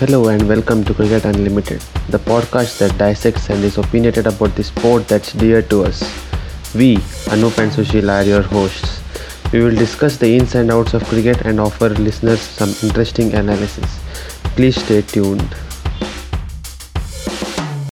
Hello and welcome to Cricket Unlimited, the podcast that dissects and is opinionated about the sport that's dear to us. We, Anup and Sushil, are your hosts. We will discuss the ins and outs of cricket and offer listeners some interesting analysis. Please stay tuned.